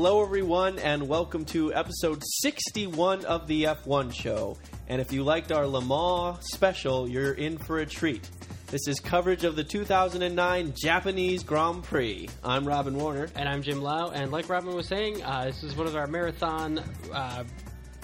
Hello, everyone, and welcome to episode 61 of the F1 show. And if you liked our Le Mans special, you're in for a treat. This is coverage of the 2009 Japanese Grand Prix. I'm Robin Warner. And I'm Jim Lau. And like Robin was saying, uh, this is one of our marathon uh,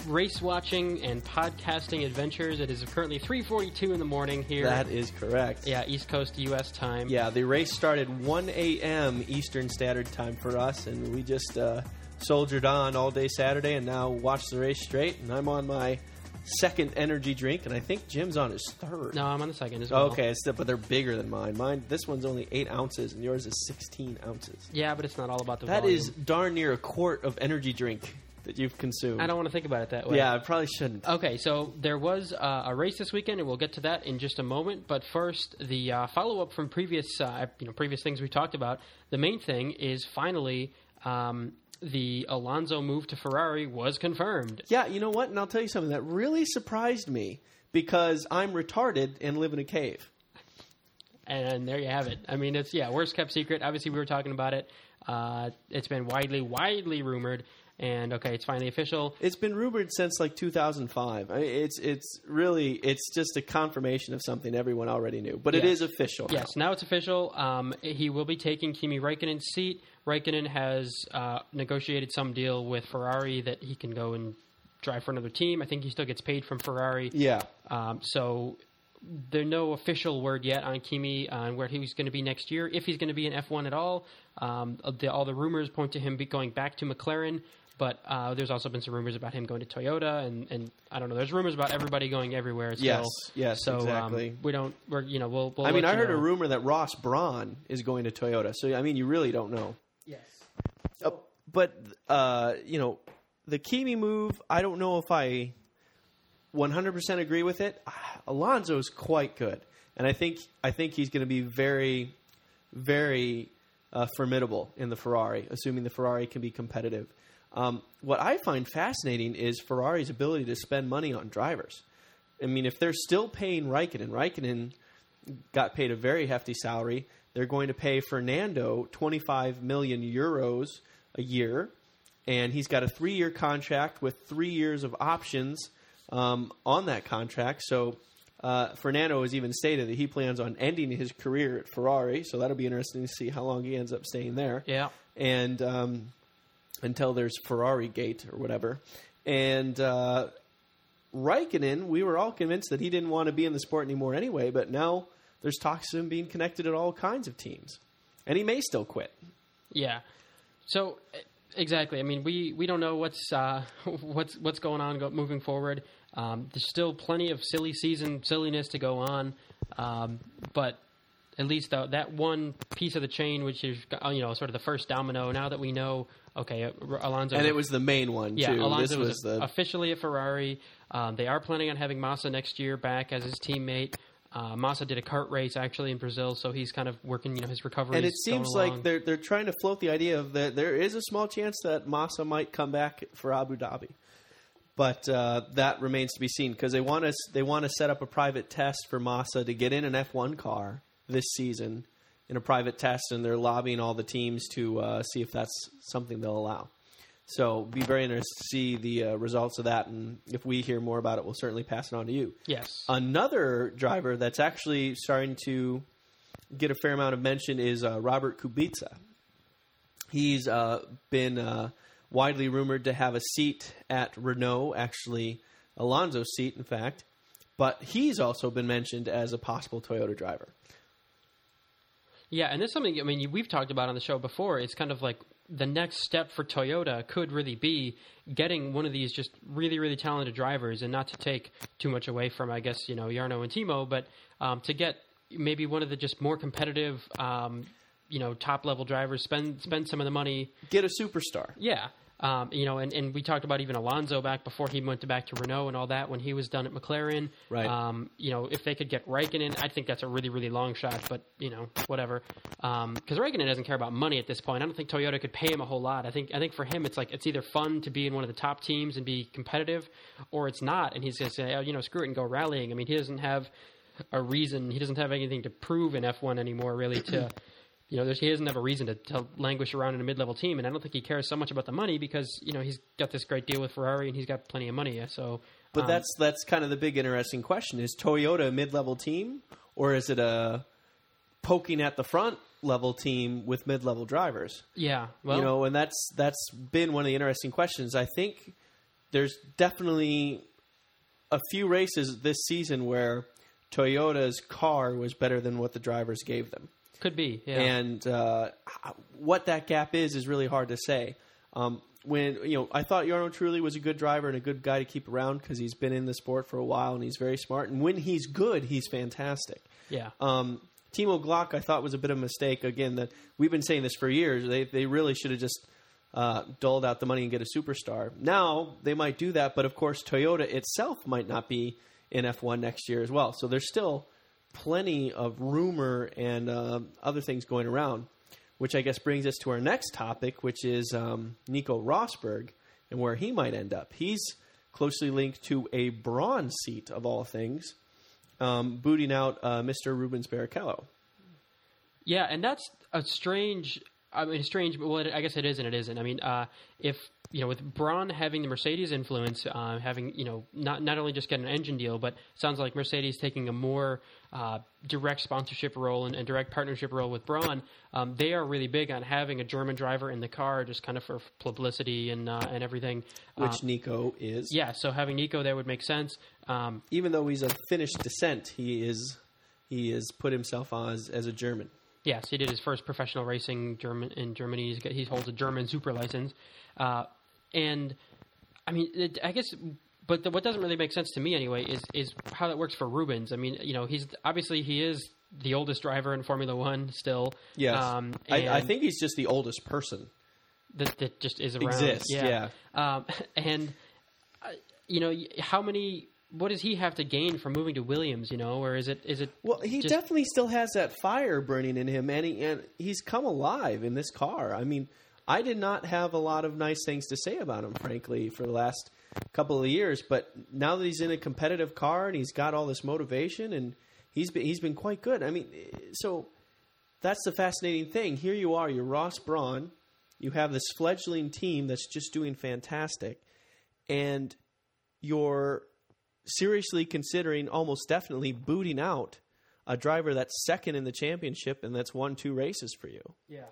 race watching and podcasting adventures. It is currently 3:42 in the morning here. That is correct. Yeah, East Coast U.S. time. Yeah, the race started 1 a.m. Eastern Standard Time for us, and we just uh, soldiered on all day Saturday, and now watched the race straight. And I'm on my second energy drink, and I think Jim's on his third. No, I'm on the second as well. Okay, still, but they're bigger than mine. Mine, this one's only eight ounces, and yours is 16 ounces. Yeah, but it's not all about the That volume. is darn near a quart of energy drink that you've consumed. I don't want to think about it that way. Yeah, I probably shouldn't. Okay, so there was uh, a race this weekend, and we'll get to that in just a moment. But first, the uh, follow up from previous, uh, you know, previous things we talked about. The main thing is finally um, the Alonso move to Ferrari was confirmed. Yeah, you know what? And I'll tell you something that really surprised me because I'm retarded and live in a cave. And there you have it. I mean, it's yeah, worst kept secret. Obviously, we were talking about it. Uh, it's been widely, widely rumored, and okay, it's finally official. It's been rumored since like 2005. I mean, it's it's really it's just a confirmation of something everyone already knew, but it Yes. is official. Yes, now it's official. Um, he will be taking Kimi Raikkonen's seat. Raikkonen has uh, negotiated some deal with Ferrari that he can go and drive for another team. I think he still gets paid from Ferrari. Yeah. Um, so there's no official word yet on Kimi on where he's going to be next year, if he's going to be in F1 at all. Um, the, all the rumors point to him be going back to McLaren, but uh, there's also been some rumors about him going to Toyota, and, and I don't know. There's rumors about everybody going everywhere. Still. Yes, yes, so, exactly. Um, we don't. We're you know we'll. we'll I mean, I heard know. a rumor that Ross Brawn is going to Toyota. So I mean, you really don't know. Yes. Uh, but uh, you know, the Kimi move, I don't know if I 100% agree with it. Alonso's quite good, and I think I think he's going to be very, very uh, formidable in the Ferrari, assuming the Ferrari can be competitive. Um, what I find fascinating is Ferrari's ability to spend money on drivers. I mean, if they're still paying Raikkonen, Raikkonen got paid a very hefty salary. They're going to pay Fernando 25 million euros a year, and he's got a three-year contract with three years of options um, on that contract. So uh, Fernando has even stated that he plans on ending his career at Ferrari. So that'll be interesting to see how long he ends up staying there Yeah. and um, until there's Ferrari Gate or whatever. And uh, Raikkonen, we were all convinced that he didn't want to be in the sport anymore anyway, but now there's talks of him being connected at all kinds of teams, and he may still quit. Yeah. So exactly. I mean, we, we don't know what's uh, what's what's going on moving forward. Um, there's still plenty of silly season silliness to go on, um, but at least the, that one piece of the chain, which is uh, you know sort of the first domino. Now that we know, okay, uh, Alonso And it was the main one yeah, too. Alonso this was, was the officially at Ferrari. Um, they are planning on having Massa next year back as his teammate. Uh, Massa did a kart race actually in Brazil, so he's kind of working, you know, his recovery. and it seems like they're they're trying to float the idea of that there is a small chance that Massa might come back for Abu Dhabi, but uh, that remains to be seen because they want to they want to set up a private test for Massa to get in an F1 car this season in a private test, and they're lobbying all the teams to uh, see if that's something they'll allow. So, be very interested to see the uh, results of that, and if we hear more about it, we'll certainly pass it on to you. yes, Another driver that's actually starting to get a fair amount of mention is uh, Robert Kubica. He's uh, been uh, widely rumored to have a seat at Renault, actually Alonso's seat, in fact. But he's also been mentioned as a possible Toyota driver. Yeah, and that's something I mean we've talked about on the show before. It's kind of like the next step for Toyota could really be getting one of these just really really talented drivers, and not to take too much away from I guess you know Jarno and Timo, but um, to get maybe one of the just more competitive, um, you know, top level drivers. Spend spend some of the money Get a superstar. yeah. Um, you know, and, and we talked about even Alonso back before he went to back to Renault and all that when he was done at McLaren. Right. Um, you know, if they could get Raikkonen, I think that's a really, really long shot, but, you know, whatever. Because Raikkonen doesn't care about money at this point. I don't think Toyota could pay him a whole lot. I think I think for him, it's like it's either fun to be in one of the top teams and be competitive, or it's not. And he's going to say, oh, you know, screw it and go rallying. I mean, he doesn't have a reason. He doesn't have anything to prove in F1 anymore, really, to you know, there's, he doesn't have a reason to, to languish around in a mid-level team, and I don't think he cares so much about the money because you know he's got this great deal with Ferrari and he's got plenty of money. So, But um, that's that's kind of the big interesting question: Is Toyota a mid-level team, or is it a poking at the front level team with mid-level drivers? yeah, well, you know, and that's that's been one of the interesting questions. I think there's definitely a few races this season where Toyota's car was better than what the drivers gave them. Could be. Yeah, And uh, what that gap is is really hard to say. Um, when you know, I thought Jarno Trulli was a good driver and a good guy to keep around because he's been in the sport for a while and he's very smart. And when he's good, he's fantastic. yeah, Um, Timo Glock, I thought was a bit of a mistake. Again, that we've been saying this for years. They they really should have just uh, doled out the money and get a superstar. Now they might do that, but of course Toyota itself might not be in F1 next year as well. So there's still plenty of rumor and uh, other things going around, which I guess brings us to our next topic, which is um, Nico Rosberg and where he might end up. He's closely linked to a Brawn's seat of all things um, booting out uh, Mr. Rubens Barrichello. yeah, and that's a strange. I mean, strange, but well, I guess it is and it isn't. I mean, uh, if you know, with Brawn having the Mercedes influence, uh, having you know, not not only just get an engine deal, but sounds like Mercedes taking a more uh, direct sponsorship role and, and direct partnership role with Brawn. Um, they are really big on having a German driver in the car, just kind of for publicity and uh, and everything. Uh, Which Nico is. yeah, so having Nico there would make sense. Um, Even though he's of Finnish descent, he is he has put himself on as, as a German. Yes, he did his first professional racing German in Germany. He's got, he holds a German super license, uh, and I mean, it, I guess. But the, what doesn't really make sense to me anyway is is how that works for Rubens. I mean, you know, he's obviously he is the oldest driver in Formula One still. Yes, um, I, I think he's just the oldest person. that, that just is around. Exists, yeah. Um, and uh, you know, how many? What does he have to gain from moving to Williams? You know, or is it is it? Well, he just- definitely still has that fire burning in him, and, he, and he's come alive in this car. I mean, I did not have a lot of nice things to say about him, frankly, for the last couple of years. But now that he's in a competitive car and he's got all this motivation, and he's been he's been quite good. I mean, so that's the fascinating thing. Here you are, you're Ross Brawn. You have this fledgling team that's just doing fantastic, and you're seriously considering almost definitely booting out a driver that's second in the championship and that's won two races for you. Yeah.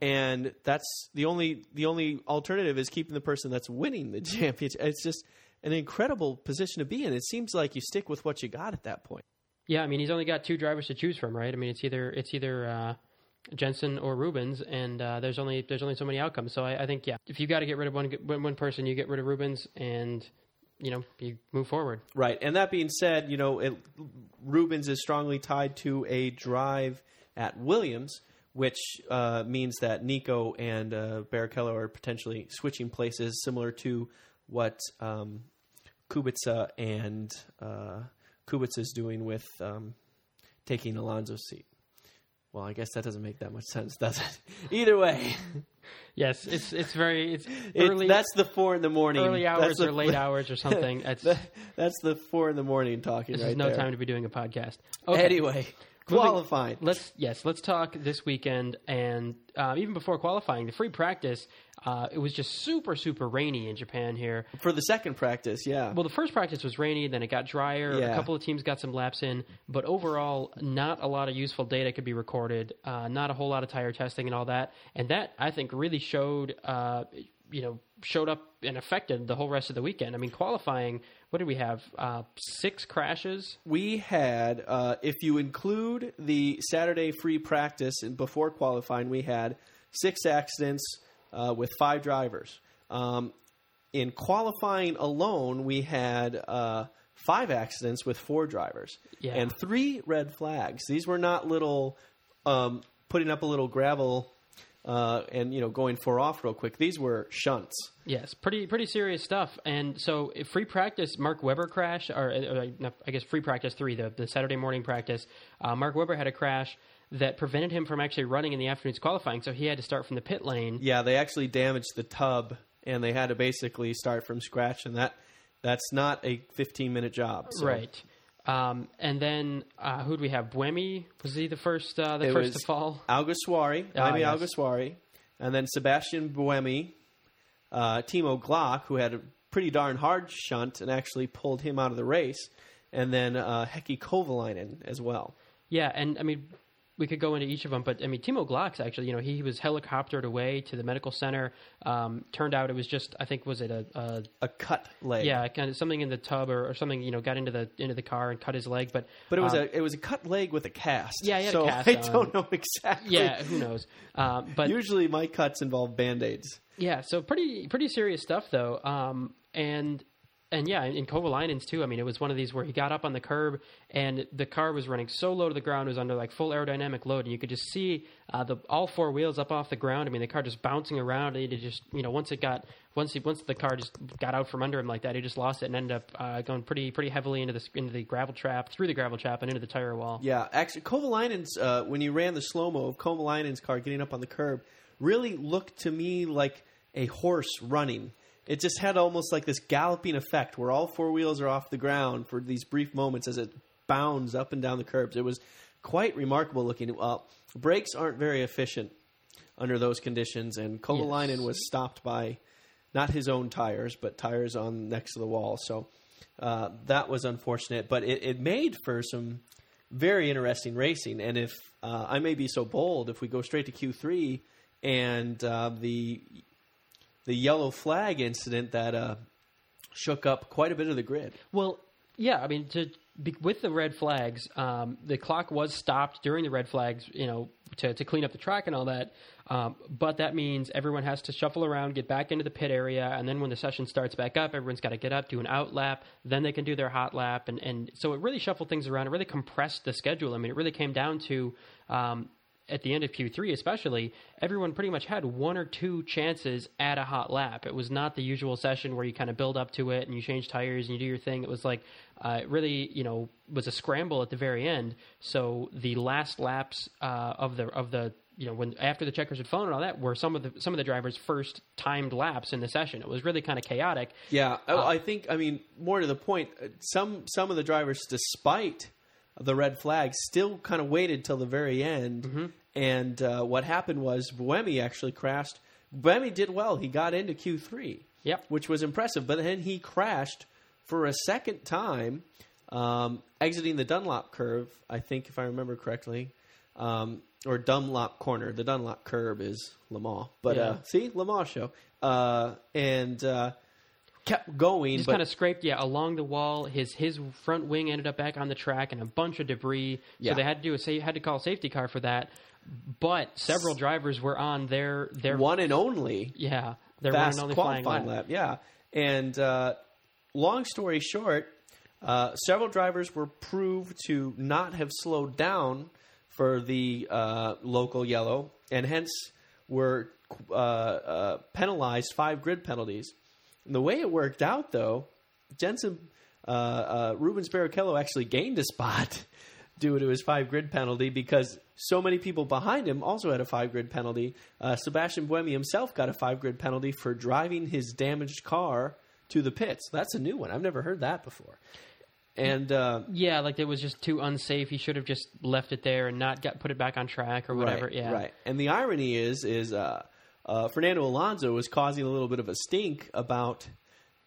And that's the only the only alternative is keeping the person that's winning the championship. It's just an incredible position to be in. It seems like you stick with what you got at that point. Yeah, I mean he's only got two drivers to choose from, right? I mean it's either it's either uh, Jenson or Rubens, and uh, there's only there's only so many outcomes. So I, I think yeah, if you got to get rid of one one one person, you get rid of Rubens, and you know you move forward. Right. And that being said, you know, it, Rubens is strongly tied to a drive at Williams, which uh, means that Nico and uh, Barrichello are potentially switching places, similar to what um, Kubica and uh, Kubica is doing with um, taking Alonso's seat. Well, I guess that doesn't make that much sense, does it? Either way, Yes, it's it's very it's it- early that's the four in the morning. early That's hours the- or late hours or something. It's, that- that's the four in the morning talking this right is no there. time to be doing a podcast. Okay. Anyway, Qualifying. Let's yes, let's talk this weekend and uh, even before qualifying, the free practice. Uh, it was just super super rainy in Japan here. For the second practice, yeah. Well, the first practice was rainy, then it got drier. A couple of teams got some laps in, but overall, not a lot of useful data could be recorded. Uh, not a whole lot of tire testing and all that, and that I think really showed. Uh, you know, showed up and affected the whole rest of the weekend. I mean, qualifying. What did we have? Uh, six crashes. we had, uh, if you include the Saturday free practice and before qualifying, we had six accidents uh, with five drivers. Um, in qualifying alone, we had uh, five accidents with four drivers Yeah. and three red flags. These were not little um, putting up a little gravel uh, and you know going four off real quick. These were shunts. Yes, pretty pretty serious stuff. And so, free practice, Mark Webber crash, or uh, no, I guess free practice three, the, the Saturday morning practice, uh, Mark Webber had a crash that prevented him from actually running in the afternoon's qualifying. So he had to start from the pit lane. Yeah, they actually damaged the tub, and they had to basically start from scratch, and that that's not a 15 minute job. So. Right. Um, and then uh, who do we have? Buemi was he the first uh, the It first to fall? Alguersuari, Ah, Jaime yes. Alguersuari, and then Sebastian Buemi, uh, Timo Glock, who had a pretty darn hard shunt and actually pulled him out of the race, and then uh, Heikki Kovalainen as well. Yeah, and I mean, we could go into each of them, but I mean, Timo Glocks actually, you know, he was helicoptered away to the medical center. Um, turned out it was just, I think, was it a, a A cut leg. yeah, kind of something in the tub or, or something, you know, got into the into the car and cut his leg. But But it was um, a it was a cut leg with a cast. Yeah, he so cast I on. don't know exactly. yeah, who knows? Um, but Usually my cuts involve band aids. Yeah, so pretty pretty serious stuff though. Um, and and yeah, in Kovalainen's too. I mean, it was one of these where he got up on the curb and the car was running so low to the ground, it was under like full aerodynamic load, and you could just see uh, the all four wheels up off the ground. I mean, the car just bouncing around. And it just you know once it got once he once the car just got out from under him like that, he just lost it and ended up uh, going pretty pretty heavily into the into the gravel trap, through the gravel trap, and into the tire wall. Yeah, actually, Kovalainen's uh, when you ran the slow mo of Kovalainen's car getting up on the curb really looked to me like a horse running. It just had almost like this galloping effect where all four wheels are off the ground for these brief moments as it bounds up and down the curbs. It was quite remarkable looking. Uh, brakes aren't very efficient under those conditions, and Kovalainen Yes. was stopped by not his own tires, but tires on next to the wall. So uh, that was unfortunate, but it, it made for some very interesting racing. And if uh, I may be so bold, if we go straight to Q3 and uh, the the yellow flag incident that uh, shook up quite a bit of the grid. Well, yeah, I mean, to with the red flags, um, the clock was stopped during the red flags, you know, to, to clean up the track and all that. Um, but that means everyone has to shuffle around, get back into the pit area, and then when the session starts back up, everyone's got to get up, do an out lap, then they can do their hot lap, and, and so it really shuffled things around. It really compressed the schedule. I mean, it really came down to um, at the end of Q3, especially, everyone pretty much had one or two chances at a hot lap. It was not the usual session where you kind of build up to it and you change tires and you do your thing. It was like uh, it really, you know, was a scramble at the very end. So the last laps uh, of the of the you know when after the checkers had flown and all that were some of the some of the drivers' first timed laps in the session. It was really kind of chaotic. Yeah, I I think. I mean, more to the point, uh, some some of the drivers, despite the red flag, still kind of waited till the very end. And uh, what happened was Buemi actually crashed. Buemi did well; he got into Q three, Yep. which was impressive. But then he crashed for a second time, um, exiting the Dunlop curve. I think, if I remember correctly. Um, or Dunlop corner. The Dunlop curb is Lamar. But Yeah. uh, see Lamar show, uh, and uh, kept going. Just kind of scraped, yeah, along the wall. His his front wing ended up back on the track and a bunch of debris. Yeah. So they had to do a sa- had to call a safety car for that. But several drivers were on their their one and only yeah their one and only flying lap. lap. Yeah, and uh, long story short, uh, several drivers were proved to not have slowed down for the uh, local yellow, and hence were uh, uh, penalized five grid penalties. And the way it worked out, though, Jenson uh, uh, Rubens Barrichello actually gained a spot due to his five grid penalty because so many people behind him also had a five grid penalty. Uh, Sebastian Buemi himself got a five grid penalty for driving his damaged car to the pits. That's a new one. I've never heard that before. And uh, Yeah, like it was just too unsafe. He should have just left it there and not got put it back on track or whatever. Right, yeah, right. And the irony is, is uh, uh, Fernando Alonso was causing a little bit of a stink about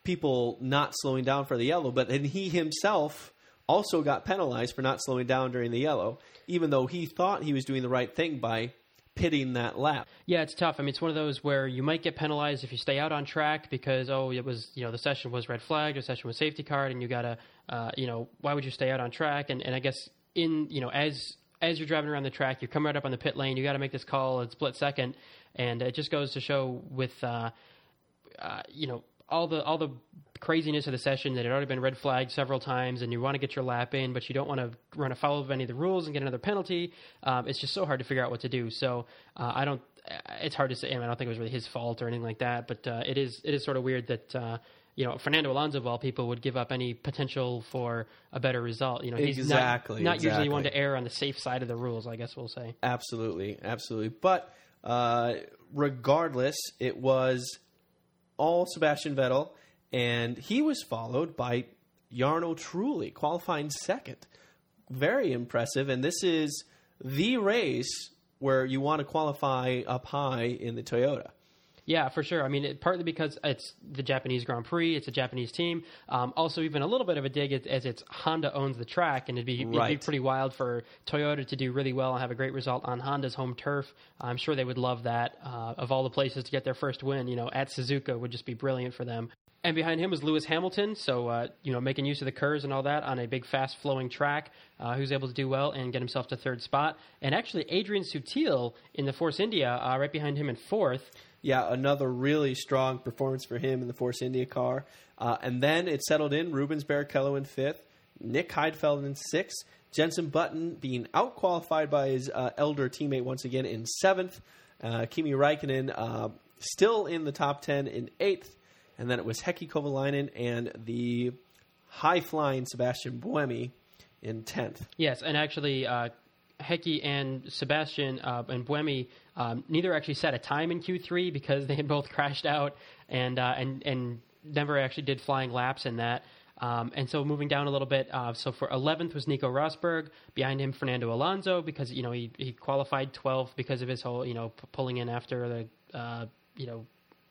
people not slowing down for the yellow, but then he himself also got penalized for not slowing down during the yellow, even though he thought he was doing the right thing by pitting that lap. Yeah, it's tough. I mean, it's one of those where you might get penalized if you stay out on track because oh, it was you know the session was red flagged, the session was safety card, and you gotta uh, you know why would you stay out on track? And and I guess in you know as as you're driving around the track, you're coming right up on the pit lane, you got to make this call at split second, and it just goes to show with uh, uh, you know all the all the craziness of the session that had already been red flagged several times, and you want to get your lap in, but you don't want to run afoul of any of the rules and get another penalty. Um, it's just so hard to figure out what to do. So uh, I don't. It's hard to say. I, mean, I don't think it was really his fault or anything like that, but uh, it is it is sort of weird that. Uh, you know, Fernando Alonso, of all people, would give up any potential for a better result. You know, he's Exactly, not, not usually one to err on the safe side of the rules. I guess we'll say. Absolutely, absolutely. But uh, regardless, it was all Sebastian Vettel, and he was followed by Jarno Trulli qualifying second. Very impressive. And this is the race where you want to qualify up high in the Toyota. Yeah, for sure. I mean, it, partly because it's the Japanese Grand Prix, it's a Japanese team. Um, also, even a little bit of a dig as, as it's Honda owns the track, and it'd be, it'd be pretty wild for Toyota to do really well and have a great result on Honda's home turf. I'm sure they would love that. Uh, of all the places to get their first win, you know, at Suzuka would just be brilliant for them. And behind him was Lewis Hamilton, so uh, you know, making use of the KERS and all that on a big, fast-flowing track, uh, who's able to do well and get himself to third spot. And actually, Adrian Sutil in the Force India, uh, right behind him in fourth. Yeah, another really strong performance for him in the Force India car. Uh, and then it settled in. Rubens Barrichello in fifth, Nick Heidfeld in sixth, Jenson Button being outqualified by his uh, elder teammate once again in seventh, uh, Kimi Raikkonen uh, still in the top 10 in eighth, and then it was Heikki Kovalainen and the high flying Sebastian Buemi in 10th. Yes, and actually, uh, Heikki and Sebastian uh, and Buemi um, neither actually set a time in Q3 because they had both crashed out and uh, and and never actually did flying laps in that. Um, and so moving down a little bit, uh, so for 11th was Nico Rosberg. Behind him, Fernando Alonso because you know he he qualified 12th because of his whole you know p- pulling in after the uh, you know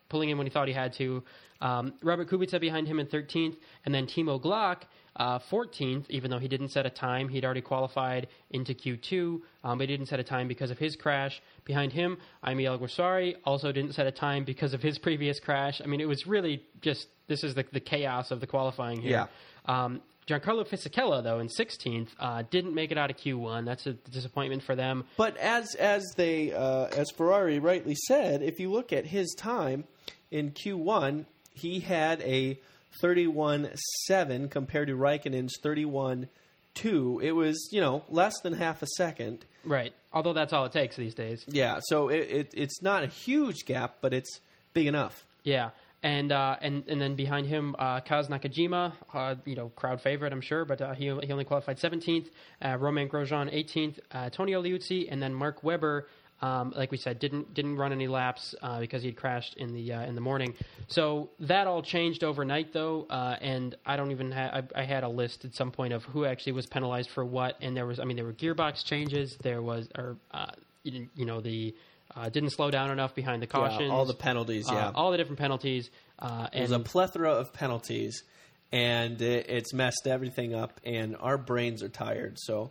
pulling in when he thought he had to. Um, Robert Kubica behind him in 13th, and then Timo Glock uh, 14th, even though he didn't set a time. He'd already qualified into Q2, um, but he didn't set a time because of his crash. Behind him, Jaime Alguersuari also didn't set a time because of his previous crash. I mean, it was really just this is the, the chaos of the qualifying here. Yeah. Um, Giancarlo Fisichella, though, in 16th, uh, didn't make it out of Q1. That's a disappointment for them. But as as they uh, as Ferrari rightly said, if you look at his time in Q1, he had a 31.7 compared to Raikkonen's 31.2. It was you know less than half a second. Right. Although that's all it takes these days. Yeah, so it, it it's not a huge gap, but it's big enough. Yeah, and uh, and and then behind him, uh, Kaz Nakajima, uh, you know, crowd favorite, I'm sure, but uh, he he only qualified 17th. Uh, Romain Grosjean 18th. Uh, Tonio Liuzzi, and then Mark Webber. Um, like we said, didn't didn't run any laps uh, because he had crashed in the uh, in the morning. So that all changed overnight, though, uh, and I don't even have. I, I had a list at some point of who actually was penalized for what, and there was. I mean, there were gearbox changes. There was, or uh, you, didn't- you know, the uh, didn't slow down enough behind the caution, Yeah, all the penalties. Uh, Yeah, all the different penalties. Uh, there's a plethora of penalties, and it, it's messed everything up, and our brains are tired. So.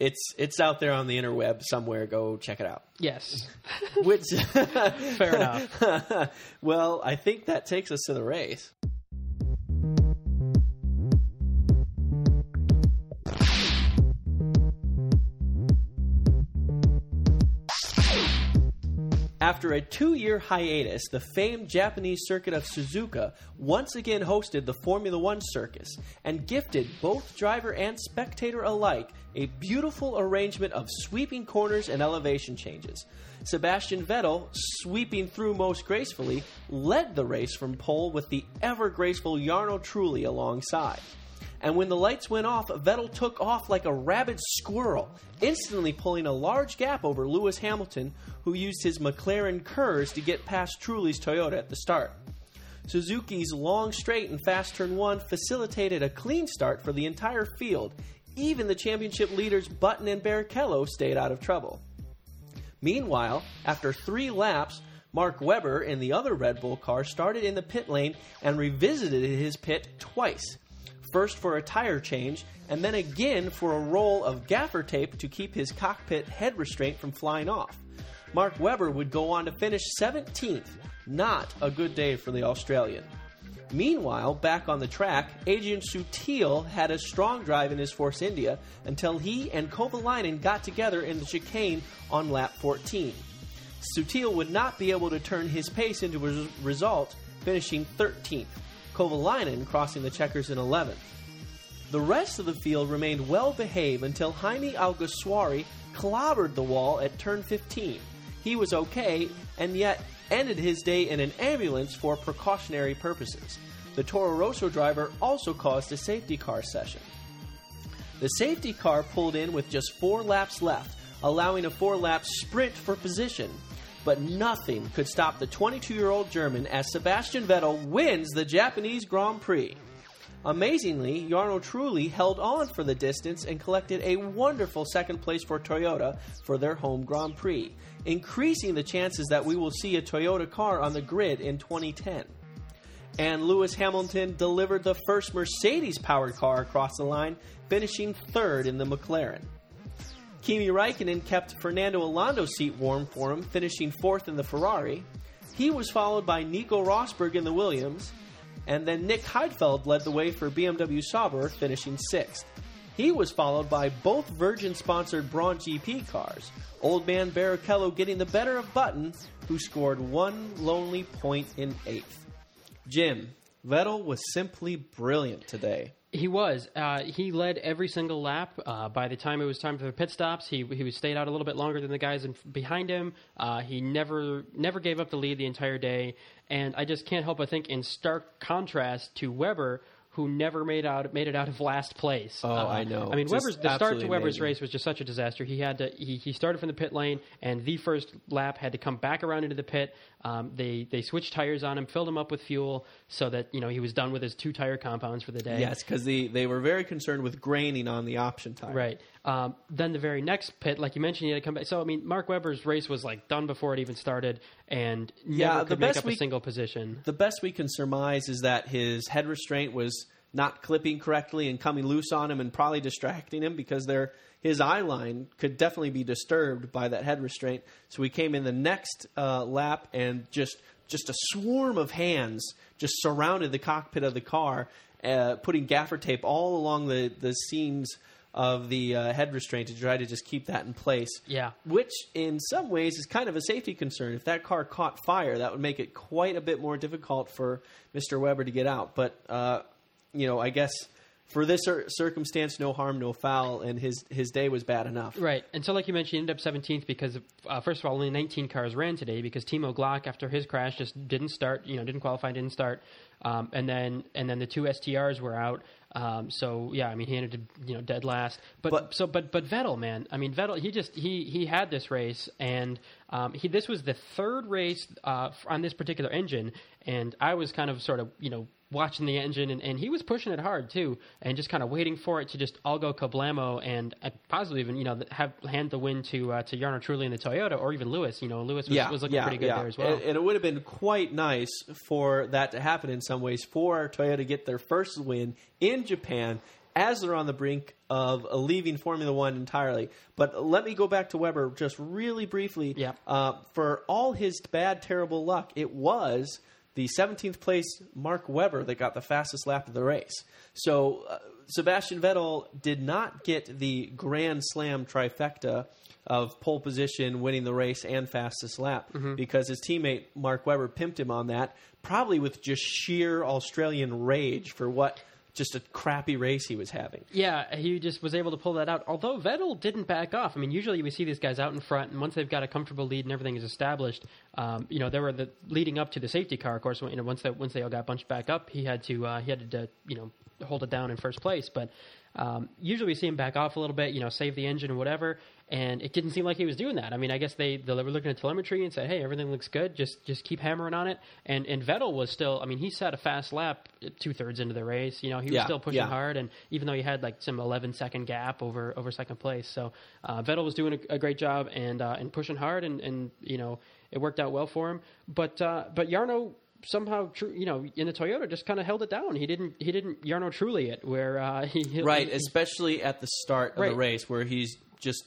It's it's out there on the interweb somewhere. Go check it out. yes, Which fair enough. well, I think that takes us to the race. After a two year hiatus, the famed Japanese circuit of Suzuka once again hosted the Formula One circus and gifted both driver and spectator alike a beautiful arrangement of sweeping corners and elevation changes. Sebastian Vettel, sweeping through most gracefully, led the race from pole with the ever graceful Jarno Trulli alongside. And when the lights went off, Vettel took off like a rabid squirrel, instantly pulling a large gap over Lewis Hamilton, who used his McLaren KERS to get past Trulli's Toyota at the start. Suzuka's long straight and fast turn one facilitated a clean start for the entire field. Even the championship leaders Button and Barrichello stayed out of trouble. Meanwhile, after three laps, Mark Webber in the other Red Bull car started in the pit lane and revisited his pit twice. First for a tire change, and then again for a roll of gaffer tape to keep his cockpit head restraint from flying off. Mark Webber would go on to finish 17th. Not a good day for the Australian. Meanwhile, back on the track, Adrian Sutil had a strong drive in his Force India until he and Kovalainen got together in the chicane on lap 14. Sutil would not be able to turn his pace into a result, finishing 13th. Kovalainen crossing the checkers in 11th. The rest of the field remained well behaved until Jaime Alguersuari clobbered the wall at turn 15. He was okay, and yet ended his day in an ambulance for precautionary purposes. The Toro Rosso driver also caused a safety car session. The safety car pulled in with just four laps left, allowing a four lap sprint for position. But nothing could stop the 22 year old German as Sebastian Vettel wins the Japanese Grand Prix. Amazingly, Jarno Trulli held on for the distance and collected a wonderful second place for Toyota for their home Grand Prix, increasing the chances that we will see a Toyota car on the grid in 2010. And Lewis Hamilton delivered the first Mercedes powered car across the line, finishing third in the McLaren. Kimi Raikkonen kept Fernando Alonso's seat warm for him, finishing fourth in the Ferrari. He was followed by Nico Rosberg in the Williams, and then Nick Heidfeld led the way for BMW Sauber, finishing sixth. He was followed by both Virgin sponsored Brawn GP cars, Old Man Barrichello getting the better of Button, who scored one lonely point in eighth. Jim, Vettel was simply brilliant today. He was. Uh, he led every single lap. Uh, by the time it was time for the pit stops, he he was stayed out a little bit longer than the guys in, behind him. Uh, he never never gave up the lead the entire day, and I just can't help but think in stark contrast to Webber, who never made out made it out of last place. Oh, I know. I mean, Just Webber's the start to Webber's amazing. race was just such a disaster. He had to he, he started from the pit lane, and the first lap had to come back around into the pit. Um, they they switched tires on him, filled him up with fuel, so that you know he was done with his two tire compounds for the day. Yes, because they, they were very concerned with graining on the option tire. Right. Um, then the very next pit, like you mentioned, he had to come back. So I mean, Mark Webber's race was like done before it even started, and Yeah, never the could make best up we- a single position. The best we can surmise is that his head restraint was not clipping correctly and coming loose on him and probably distracting him because their his eye line could definitely be disturbed by that head restraint. So he came in the next uh, lap and just just a swarm of hands just surrounded the cockpit of the car, uh, putting gaffer tape all along the the seams of the uh, head restraint to try to just keep that in place. Yeah. Which, in some ways, is kind of a safety concern. If that car caught fire, that would make it quite a bit more difficult for Mr. Webber to get out. But, uh, you know, I guess for this cir- circumstance, no harm, no foul, and his, his day was bad enough. Right. And so, like you mentioned, he ended up 17th because, uh, first of all, only 19 cars ran today because Timo Glock, after his crash, just didn't start. You know, didn't qualify, didn't start. Um, and then and then the two STRs were out. Um, so yeah, I mean, he ended up, you know dead last. But, But- so but but Vettel, man, I mean Vettel, he just he he had this race, and um, he this was the third race uh, on this particular engine, and I was kind of sort of you know watching the engine, and, and he was pushing it hard too, and just kind of waiting for it to just all go kablamo, and uh, possibly even you know have hand the win to uh, to Jarno Trulli in the Toyota, or even Lewis. You know, Lewis was, was looking pretty good there as well. And, and it would have been quite nice for that to happen in some ways for Toyota to get their first win in Japan as they're on the brink of leaving Formula One entirely. But let me go back to Webber just really briefly. Yeah. Uh, for all his bad, terrible luck, it was the 17th place Mark Webber that got the fastest lap of the race. So uh, Sebastian Vettel did not get the Grand Slam trifecta of pole position, winning the race, and fastest lap because his teammate Mark Webber pimped him on that, probably with just sheer Australian rage for what just a crappy race he was having. Yeah, he just was able to pull that out. Although Vettel didn't back off. I mean, usually we see these guys out in front, and once they've got a comfortable lead and everything is established, um, you know, they were the leading up to the safety car. Of course, you know, once they once they all got bunched back up, he had to uh, he had to you know hold it down in first place. But um, usually we see him back off a little bit, you know, save the engine or whatever. And it didn't seem like he was doing that. I mean, I guess they they were looking at telemetry and said, "Hey, everything looks good. Just just keep hammering on it." And and Vettel was still. I mean, he set a fast lap two thirds into the race. You know, he was Yeah, still pushing yeah. hard, and even though he had like some 11 second gap over over second place, so uh, Vettel was doing a, a great job and uh, and pushing hard, and and you know it worked out well for him. But uh, but Jarno somehow, you know, in the Toyota just kind of held it down. He didn't he didn't Jarno Trulli it where uh, he Right, he- especially at the start of Right. the race where he's just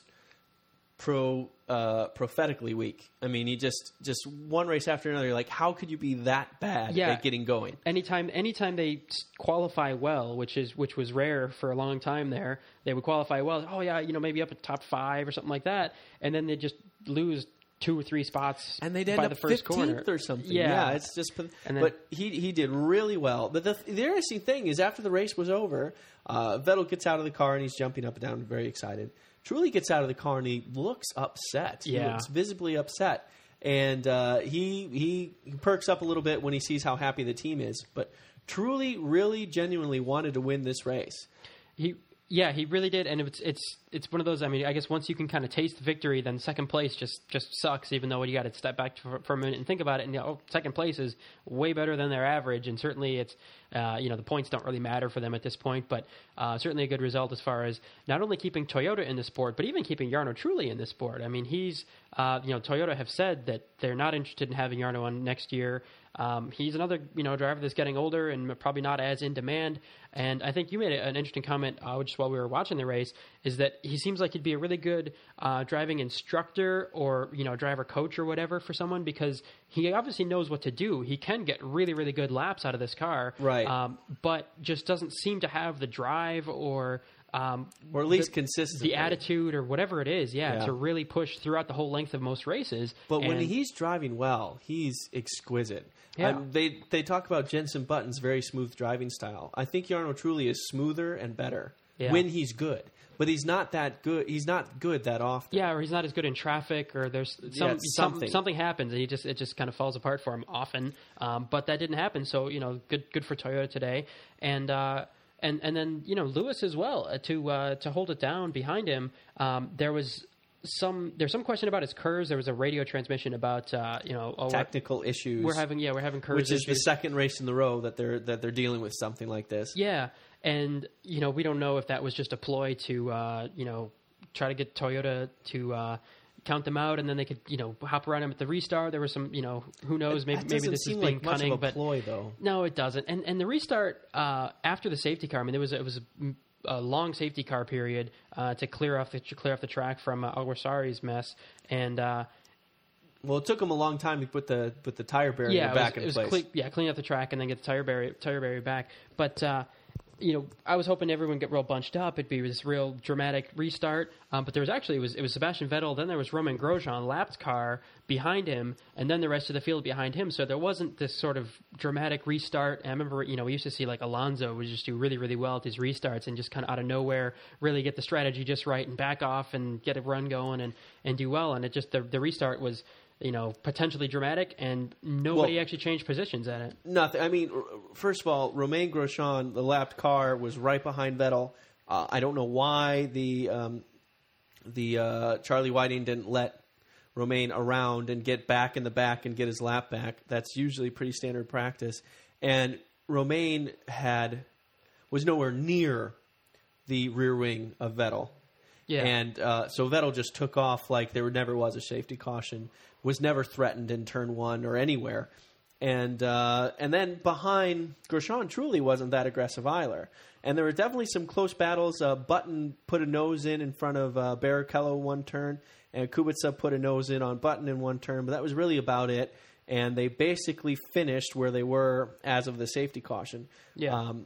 pro uh, prophetically weak. I mean, he just just one race after another. You're like, how could you be that bad Yeah. at getting going? anytime anytime they qualify well, which is which was rare for a long time there, they would qualify well. Oh yeah, you know maybe up at top five or something like that, and then they just lose two or three spots and they'd end up the first 15th corner or something. Yeah, it's just. then- but he he did really well. But the the interesting thing is, after the race was over, uh, Vettel gets out of the car and he's jumping up and down, very excited. Trulli gets out of the car and he looks upset. Yeah. He looks visibly upset. And uh, he he perks up a little bit when he sees how happy the team is. But Trulli, really, genuinely wanted to win this race. he yeah he really did, and it's it's it's one of those. I mean, I guess once you can kind of taste the victory, then second place just just sucks. Even though you got to step back for, for a minute and think about it, and you know, second place is way better than their average, and certainly it's uh, you know the points don't really matter for them at this point, but uh, certainly a good result as far as not only keeping Toyota in the sport, but even keeping Jarno Trulli in the sport. I mean, he's uh, you know Toyota have said that they're not interested in having Jarno on next year. Um, he's another you know driver that's getting older and probably not as in demand. And I think you made an interesting comment uh, just while we were watching the race is that he seems like he'd be a really good uh, driving instructor or you know driver coach or whatever for someone because he obviously knows what to do. He can get really really good laps out of this car, Right. Um, but just doesn't seem to have the drive or um, or at least the, consistently. the attitude or whatever it is, yeah, Yeah. to really push throughout the whole length of most races. But when he's driving well, he's exquisite. Yeah. Um, they they talk about Jenson Button's very smooth driving style. I think Jarno Trulli is smoother and better Yeah. when he's good. But he's not that good. He's not good that often. Yeah, or he's not as good in traffic, or there's some, Yeah, some something. something happens, and he just it just kind of falls apart for him often. Um, but that didn't happen, so you know, good good for Toyota today, and uh, and and then you know Lewis as well uh, to uh, to hold it down behind him. Um, there was some there's some question about his KERS. There was a radio transmission about uh, you know oh, Technical issues. we're having yeah we're having KERS which is the second race in the row that they're that they're dealing with something like this. Yeah, and you know we don't know if that was just a ploy to uh, you know try to get Toyota to uh, count them out, and then they could you know hop around them at the restart. There was some you know who knows maybe maybe this is being like cunning, but ploy, though. no, it doesn't. And and the restart uh, after the safety car. I mean, there was it was a, a long safety car period uh, to clear off the to clear off the track from uh, Alguersuari's mess, and. Uh, Well, it took them a long time to put the put the tire barrier yeah, back was, in it was place. cle- yeah, clean up the track and then get the tire barrier tire barrier back. But uh, you know, I was hoping everyone get real bunched up. It'd be this real dramatic restart. Um, but there was actually it was it was Sebastian Vettel. Then there was Romain Grosjean, lapped car behind him, and then the rest of the field behind him. So there wasn't this sort of dramatic restart. And I remember, you know, we used to see like Alonso would just do really really well at his restarts and just kind of out of nowhere really get the strategy just right and back off and get a run going and and do well. And it just the the restart was. You know, potentially dramatic, and nobody Well- actually changed positions at it. Nothing. I mean, first of all, Romain Grosjean, the lapped car, was right behind Vettel. Uh, I don't know why the um, the uh, Charlie Whiting didn't let Romain around and get back in the back and get his lap back. That's usually pretty standard practice. And Romain had was nowhere near the rear wing of Vettel. Yeah. And uh, so Vettel just took off like there never was a safety caution, was never threatened in turn one or anywhere. And uh, and then behind Grosjean Trulli wasn't that aggressive either. And there were definitely some close battles. Uh, Button put a nose in in front of uh, Barrichello one turn, and Kubica put a nose in on Button in one turn. But that was really about it. And they basically finished where they were as of the safety caution. Yeah. Um,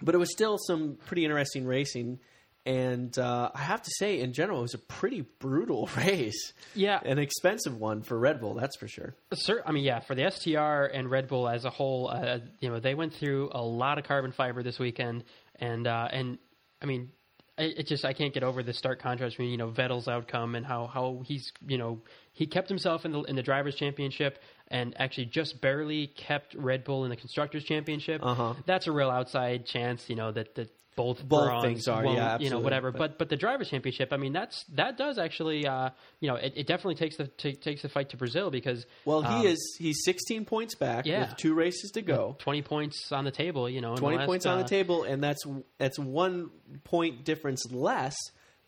but it was still some pretty interesting racing. And uh, I have to say, in general, it was a pretty brutal race. Yeah. An expensive one for Red Bull, that's for sure. Cer- I mean, yeah, for the STR and Red Bull as a whole, uh, you know, they went through a lot of carbon fiber this weekend, and uh, and I mean, it, it just I can't get over the stark contrast between you know Vettel's outcome and how how he's you know he kept himself in the in the drivers' championship and actually just barely kept Red Bull in the constructors' championship. Uh-huh. That's a real outside chance, you know, that that. Both, Both bronze things are, yeah, you know, absolutely. whatever. But- But but the drivers' championship, I mean, that's that does actually, uh, you know, it, it definitely takes the ta takes the fight to Brazil because Well, um, he is he's 16 points back Yeah. with two races to go. 20 points on the table, you know. 20 last, points on uh, the table, and that's that's one point difference less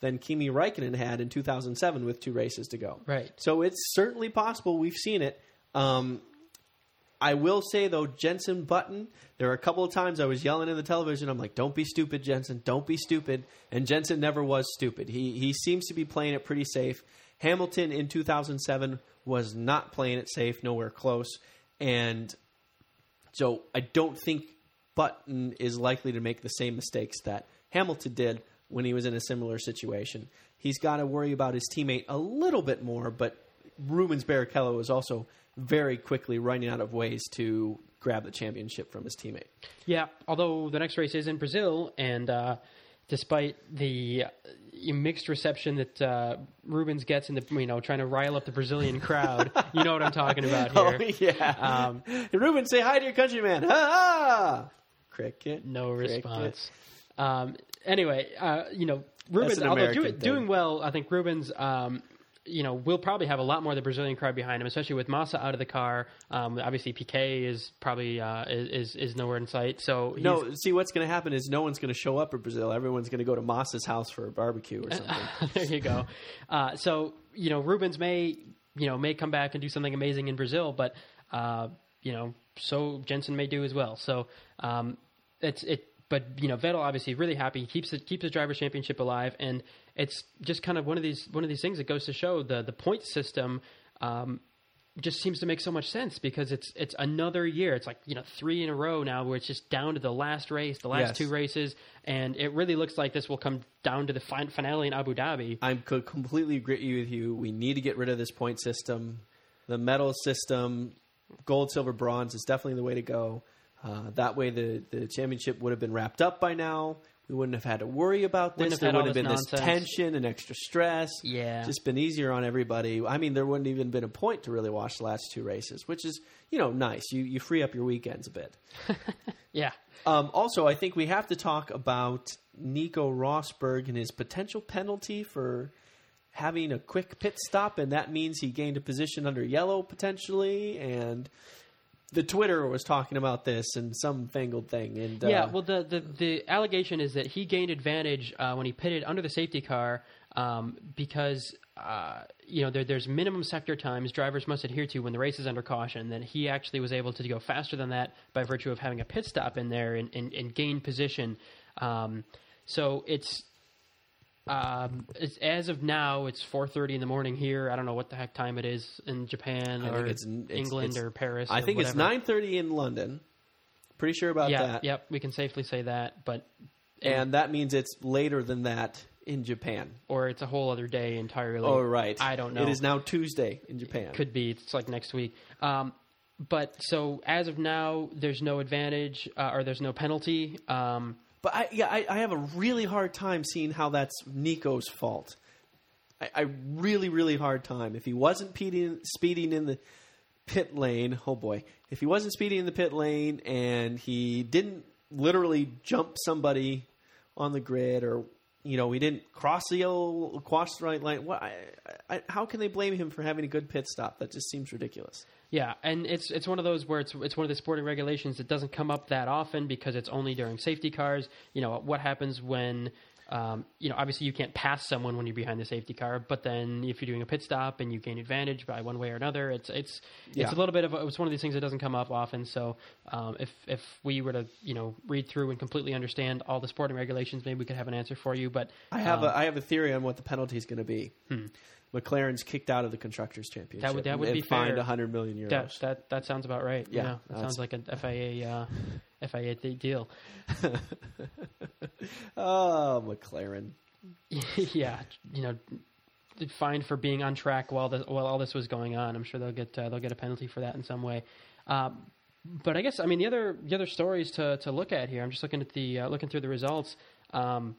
than Kimi Räikkönen had in 2007 with two races to go. Right. So it's certainly possible. We've seen it. Um, I will say though, Jenson Button. There were a couple of times I was yelling in the television. I'm like, "Don't be stupid, Jenson. Don't be stupid." And Jenson never was stupid. He he seems to be playing it pretty safe. Hamilton in 2007 was not playing it safe, nowhere close. And so I don't think Button is likely to make the same mistakes that Hamilton did when he was in a similar situation. He's got to worry about his teammate a little bit more, but Rubens Barrichello is also very quickly running out of ways to grab the championship from his teammate. Yeah, although the next race is in Brazil, and uh, despite the uh, mixed reception that uh, Rubens gets in the, you know, trying to rile up the Brazilian crowd, you know what I'm talking about here. Oh yeah. Um, Ruben, say hi to your countryman. Ha ha! Cricket. No Cricket. response. Um, anyway, uh, you know, Rubens, although do, doing well, I think Rubens, um, you know, we'll probably have a lot more of the Brazilian crowd behind him, especially with Massa out of the car. Um, obviously, PK is probably uh, is is nowhere in sight. So No, see what's going to happen is no one's going to show up in Brazil. Everyone's going to go to Massa's house for a barbecue or something. there you go. Uh, so you know, Rubens may you know may come back and do something amazing in Brazil, but uh, you know, so Jenson may do as well. So um, it's it. But you know, Vettel obviously really happy. He keeps it, keeps his drivers' championship alive, and it's just kind of one of these one of these things that goes to show the the point system. Um, just seems to make so much sense because it's it's another year. It's like you know three in a row now where it's just down to the last race, the last Yes. two races, and it really looks like this will come down to the fin- finale in Abu Dhabi. I could completely agree with you. We need to get rid of this point system. The medal system, gold, silver, bronze, is definitely the way to go. Uh, that way, the, the championship would have been wrapped up by now. We wouldn't have had to worry about this. Wouldn't there wouldn't have been this this tension and extra stress. Yeah. just been easier on everybody. I mean, there wouldn't even been a point to really watch the last two races, which is you know nice. You you free up your weekends a bit. Yeah, Um, also, I think we have to talk about Nico Rosberg and his potential penalty for having a quick pit stop, and that means he gained a position under yellow potentially. And the Twitter was talking about this and some fangled thing. And uh, yeah. Well, the, the the allegation is that he gained advantage uh, when he pitted under the safety car um, because uh, you know there, there's minimum sector times drivers must adhere to when the race is under caution. That he actually was able to go faster than that by virtue of having a pit stop in there and, and, and gain position. Um, so it's um, it's, as of now, it's 4:30 in the morning here. I don't know what the heck time it is in Japan I or it's, it's England it's- or Paris. I or think it's nine thirty in London. Pretty sure about that. Yeah, that. yep, we can safely say that. But And that means it's later than that in Japan. or it's a whole other day entirely. Oh, right. I don't know. It is now Tuesday in Japan. Could be. It's like next week. Um, but so as of now, there's no advantage uh, or there's no penalty. Um, But I, yeah, I, I have a really hard time seeing how that's Nico's fault. I, I really, really hard time. If he wasn't speeding, speeding in the pit lane, oh boy, if he wasn't speeding in the pit lane and he didn't literally jump somebody on the grid, or you know, he didn't cross the yellow, cross the right line. What? I, I, how can they blame him for having a good pit stop? That just seems ridiculous. yeah, and it's it's one of those where it's it's one of the sporting regulations that doesn't come up that often because it's only during safety cars. You know what happens when. Um, you know, obviously you can't pass someone when you're behind the safety car, but then if you're doing a pit stop and you gain advantage by one way or another, it's it's Yeah. it's a little bit of a, it's one of these things that doesn't come up often. So um, if if we were to you know read through and completely understand all the sporting regulations, maybe we could have an answer for you. But I have um, a I have a theory on what the penalty is going to be. McLaren's kicked out of the constructors championship. That would- that would and be fined fair. 100 million euros. that that that sounds about right. Yeah, Yeah, that sounds like a FIA uh, FIA th- deal. oh, McLaren. yeah, you know, fined for being on track while the, while all this was going on. I'm sure they'll get uh, they'll get a penalty for that in some way. Um, but I guess I mean the other the other stories to to look at here. I'm just looking at the uh, looking through the results. Um,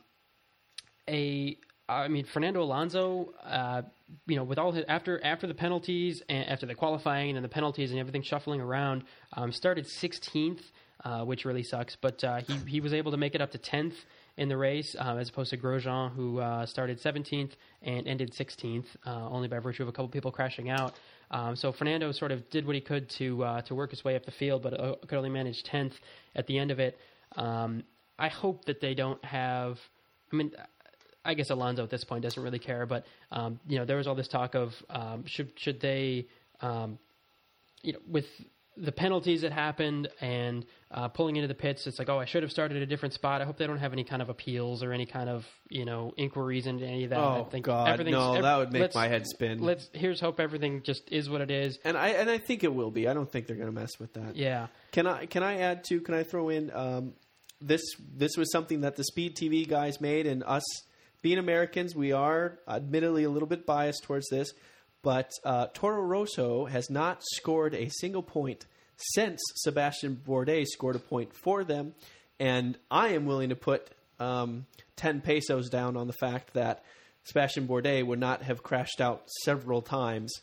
a I mean Fernando Alonso, uh, you know, with all his after after the penalties and after the qualifying and the penalties and everything shuffling around, um, started 16th, uh, which really sucks. But uh, he he was able to make it up to 10th in the race, um, as opposed to Grosjean, who uh, started 17th and ended 16th, uh, only by virtue of a couple people crashing out. Um, so Fernando sort of did what he could to uh, to work his way up the field, but uh, could only manage 10th at the end of it. Um, I hope that they don't have. I mean, I guess Alonso at this point doesn't really care, but um, you know there was all this talk of um, should should they, um, you know, with the penalties that happened and uh, pulling into the pits, it's like oh I should have started at a different spot. I hope they don't have any kind of appeals or any kind of you know inquiries into any of that. Oh I think God, no, ev- that would make my head spin. Let's here's hope everything just is what it is. and I and I think it will be. I don't think they're going to mess with that. Yeah. Can I can I add to? Can I throw in um, this? This was something that the Speed TV guys made, and us being Americans, we are admittedly a little bit biased towards this. But uh, Toro Rosso has not scored a single point since Sebastian Bourdais scored a point for them, and I am willing to put um, ten pesos down on the fact that Sebastian Bourdais would not have crashed out several times,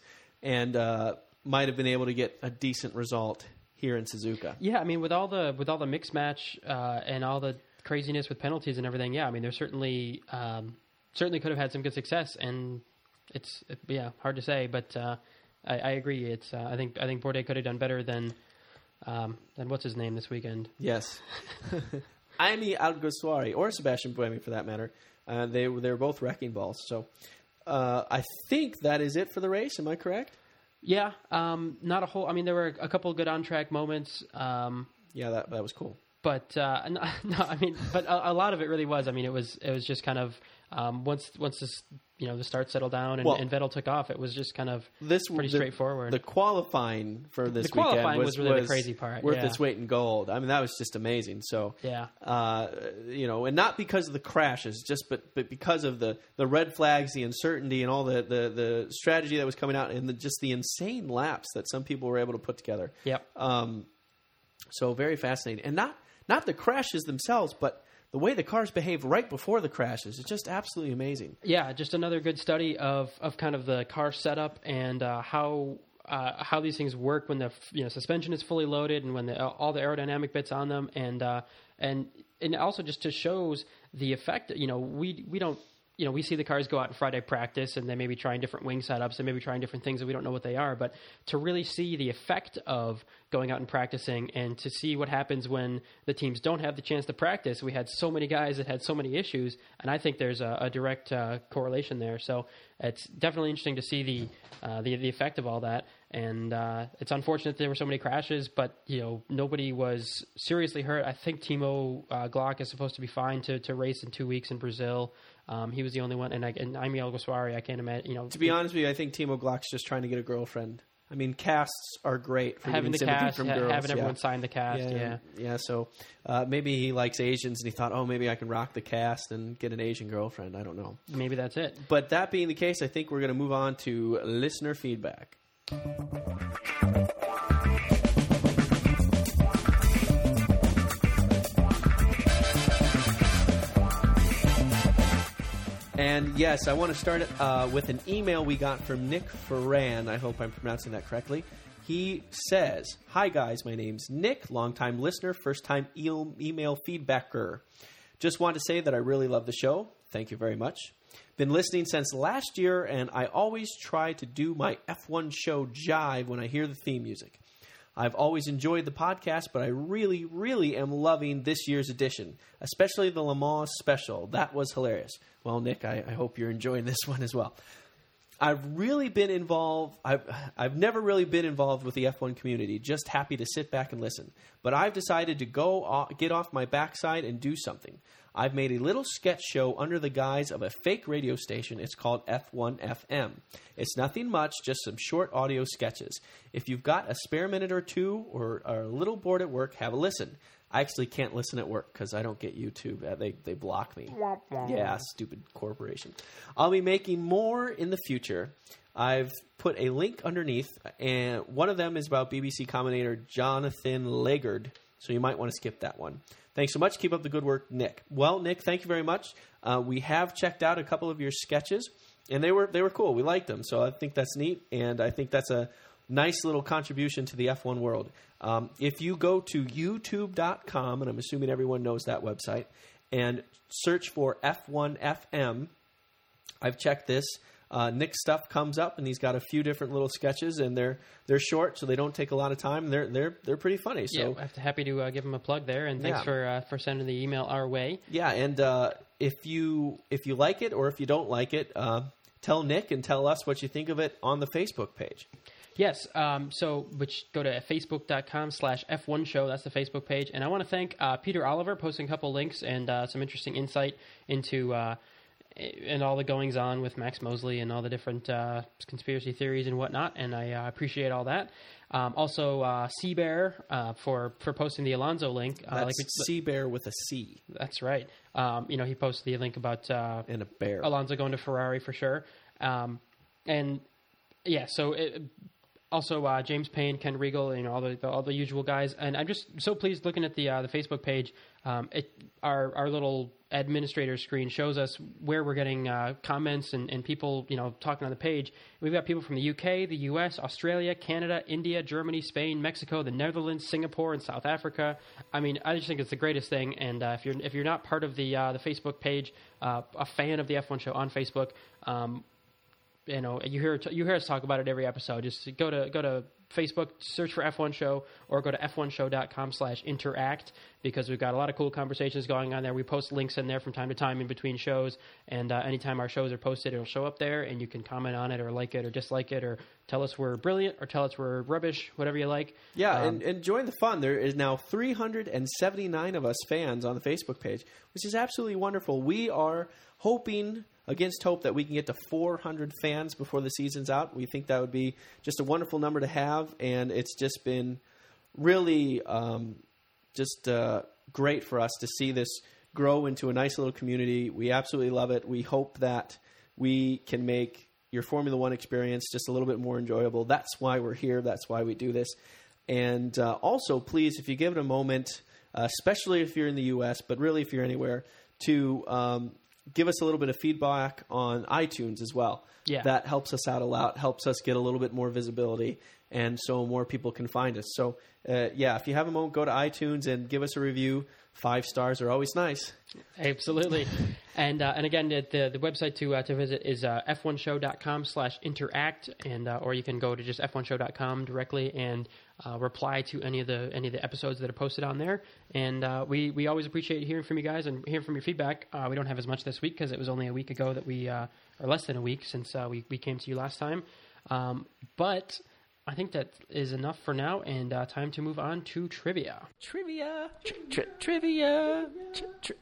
and uh, might have been able to get a decent result here in Suzuka. Yeah, I mean, with all the with all the mixed match uh, and all the craziness with penalties and everything, yeah, I mean, there's certainly um, certainly could have had some good success, and it's yeah hard to say, but uh, I, I agree. It's uh, I think I think Bourdais could have done better than um, than what's his name this weekend. Yes. Jaime Alguersuari, or Sebastian Buemi for that matter. Uh, they, they were both wrecking balls. So uh, I think that is it for the race. Am I correct? Yeah, um, not a whole. I mean, there were a couple of good on track moments. Um, Yeah, that, that was cool. but uh, no, no, I mean, but a, a lot of it really was. I mean, it was it was just kind of um, once once this you know the start settled down and, Well- and Vettel took off, it was just kind of This pretty the- straightforward. The qualifying for this The qualifying weekend was really the crazy part, Worth yeah. its weight in gold. I mean, that was just amazing. So yeah, uh, you know, and not because of the crashes, just but but because of the, the red flags, the uncertainty, and all the, the, the strategy that was coming out, and the, just the insane laps that some people were able to put together. yep. Um, so very fascinating, and not not the crashes themselves, but the way the cars behave right before the crashes. It's just absolutely amazing. Yeah, just another good study of, of kind of the car setup and uh, how uh, how these things work when the you know suspension is fully loaded and when the, all the aerodynamic bits on them and uh, and and also just to shows the effect. You know, we we don't. You know, we see the cars go out in Friday practice, and they may be trying different wing setups, and maybe trying different things that we don't know what they are. But to really see the effect of going out and practicing, and to see what happens when the teams don't have the chance to practice, we had so many guys that had so many issues, and I think there's a, a direct uh, correlation there. So it's definitely interesting to see the uh, the, the effect of all that. And uh, it's unfortunate there were so many crashes, but you know nobody was seriously hurt. I think Timo uh, Glock is supposed to be fine to, to race in two weeks in Brazil. Um, he was the only one, and, I, and Jaime Alguersuari, I can't imagine. You know, To be honest with you, I think Timo Glock's just trying to get a girlfriend. I mean, casts are great for having the cast, from ha- girls. having yeah. everyone sign the cast, yeah. yeah. So uh, maybe he likes Asians, and he thought, oh, maybe I can rock the cast and get an Asian girlfriend. I don't know. maybe that's it. But that being the case, I think we're going to move on to listener feedback. And yes, I want to start uh, with an email we got from Nick Ferran. I hope I'm pronouncing that correctly. He says, Hi guys, my name's Nick, longtime listener, first time email feedbacker. Just want to say that I really love the show. Thank you very much. Been listening since last year, and I always try to do my F1 show jive when I hear the theme music. I've always enjoyed the podcast, but I really, really am loving this year's edition, especially the Le Mans special. That was hilarious. Well, Nick, I, I hope you're enjoying this one as well. I've really been involved. I've I've never really been involved with the F1 community. Just happy to sit back and listen. But I've decided to go off, get off my backside and do something. I've made a little sketch show under the guise of a fake radio station. It's called F1 FM. It's nothing much, just some short audio sketches. If you've got a spare minute or two or are a little bored at work, have a listen. I actually can't listen at work because I don't get YouTube. Uh, They they block me. Yeah, stupid corporation. I'll be making more in the future. I've put a link underneath, and one of them is about BBC commentator Jonathan Legard, so you might want to skip that one. Thanks so much. Keep up the good work, Nick. Well, Nick, thank you very much. Uh, we have checked out a couple of your sketches, and they were they were cool. We liked them, so I think that's neat, and I think that's a nice little contribution to the F1 world. Um, if you go to YouTube.com, and I'm assuming everyone knows that website, and search for F1FM, I've checked this. Uh, Nick's stuff comes up, and he's got a few different little sketches, and they're they're short, so they don't take a lot of time. They're they're they're pretty funny. So yeah, I'm happy to uh, give him a plug there, and thanks Yeah. for uh, for sending the email our way. Yeah, and uh, if you if you like it or if you don't like it, uh, tell Nick and tell us what you think of it on the Facebook page. Yes. Um, so, which go to facebook.com slash F1 show. That's the Facebook page. And I want to thank uh, Peter Oliver posting a couple links and uh, some interesting insight into uh, and all the goings on with Max Mosley and all the different uh, conspiracy theories and whatnot. And I uh, appreciate all that. Um, also, uh, Seabear uh, for for posting the Alonso link. Uh, That's we- Sea Bear with a C that's right. Um, you know, he posted the link about uh, and a bear. Alonso going to Ferrari for sure. Um, and yeah, so it, also uh, James Payne, Ken Regal, you know all the, the all the usual guys, and I'm just so pleased looking at the uh, the Facebook page. Um, it, our our little administrator screen shows us where we're getting uh, comments and, and people you know talking on the page. We've got people from the UK, the US, Australia, Canada, India, Germany, Spain, Mexico, the Netherlands, Singapore, and South Africa. I mean, I just think it's the greatest thing. And uh, if you're if you're not part of the uh, the Facebook page, uh, a fan of the F1 show on Facebook. Um, you know, you hear you hear us talk about it every episode. Just go to go to Facebook, search for F1 Show, or go to f1show.com slash interact because we've got a lot of cool conversations going on there. We post links in there from time to time in between shows, and uh, anytime our shows are posted, it'll show up there, and you can comment on it or like it or dislike it or tell us we're brilliant or tell us we're rubbish, whatever you like. Yeah, Um, and, and join the fun. There is now 379 of us fans on the Facebook page, which is absolutely wonderful. We are hoping against hope that we can get to 400 fans before the season's out. We think that would be just a wonderful number to have, and it's just been really um, just uh, great for us to see this grow into a nice little community. We absolutely love it. We hope that we can make your Formula One experience just a little bit more enjoyable. That's why we're here. That's why we do this. And uh, also, please, if you give it a moment, uh, especially if you're in the U.S., but really if you're anywhere, to um, give us a little bit of feedback on iTunes as well. Yeah. That helps us out a lot, helps us get a little bit more visibility, and so more people can find us. So, uh, yeah, if you have a moment, go to iTunes and give us a review. Five stars are always nice. Absolutely. and uh, and again, the the, website to uh, to visit is uh, f1show.com slash interact, and uh, or you can go to just f1show.com directly and uh, reply to any of the any of the episodes that are posted on there. And uh, we we always appreciate hearing from you guys and hearing from your feedback. We don't have as much this week because it was only a week ago that we or less than a week since we we came to you last time. Um, but I think that is enough for now, and uh, time to move on to trivia. Trivia. trivia,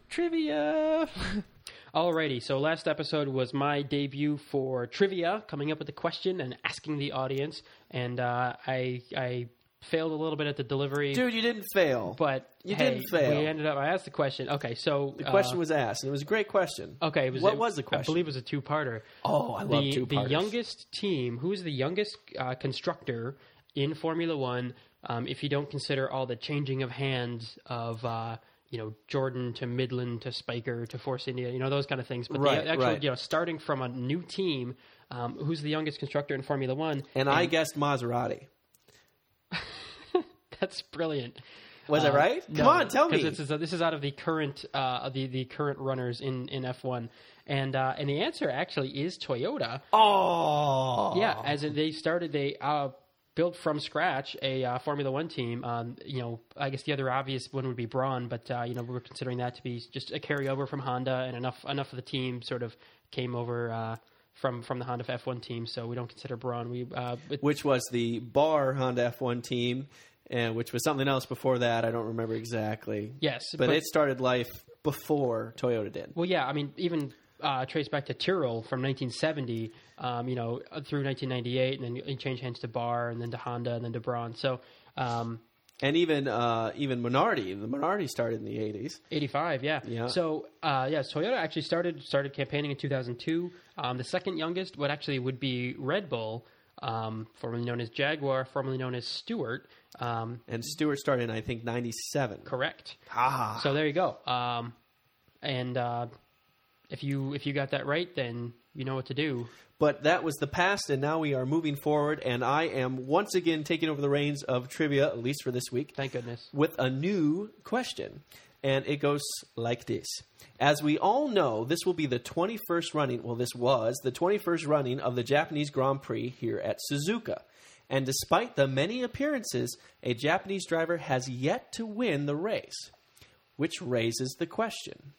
trivia. Alrighty, so last episode was my debut for trivia, coming up with a question and asking the audience, and uh, I I failed a little bit at the delivery, Dude, you didn't fail. but you hey, didn't fail. We ended up. I asked the question. Okay, so the question was asked, and it was a great question. okay. It was, what it- was the question? I believe it was a two-parter. Oh, I love the, two the youngest team. Who is the youngest uh, constructor in Formula One? Um, if you don't consider all the changing of hands of uh, you know Jordan to Midland to Spyker to Force India, you know those kind of things. But Right, the actual, right. you know, starting from a new team, um, who's the youngest constructor in Formula One? And I guessed Maserati. That's brilliant. Was I Uh, right? Come no, on, tell me. This is, this is out of the current uh, the the current runners in in F one, and uh, and the answer actually is Toyota. oh, Yeah, as they started, they uh, built from scratch a uh, Formula One team. Um, you know, I guess the other obvious one would be Brawn, but uh, you know we're considering that to be just a carryover from Honda, and enough enough of the team sort of came over uh, from from the Honda F1 team, so we don't consider Brawn. We uh, which was the BAR Honda F1 team, and which was something else before that. I don't remember exactly. yes, but, it started life before Toyota did. Well, yeah, I mean, even uh, trace back to Tyrrell from 1970, um, you know, through 1998, and then he changed hands to BAR, and then to Honda, and then to Brawn. So, um, And even uh, even Minardi, the Minardi started in the '80s. 85, yeah. Yeah. So, uh, yeah, Toyota actually started started campaigning in 2002. Um, the second youngest, what actually would be Red Bull, um, formerly known as Jaguar, formerly known as Stewart. Um, And Stewart started in I think '97. correct. Ah, So there you go. Um, and uh, if you if you got that right, then you know what to do. But that was the past, and now we are moving forward. And I am once again taking over the reins of trivia, at least for this week. Thank goodness. with a new question. And it goes like this. As we all know, this will be the 21st running, well, this was the 21st running of the Japanese Grand Prix here at Suzuka. And despite the many appearances, a Japanese driver has yet to win the race. Which raises the question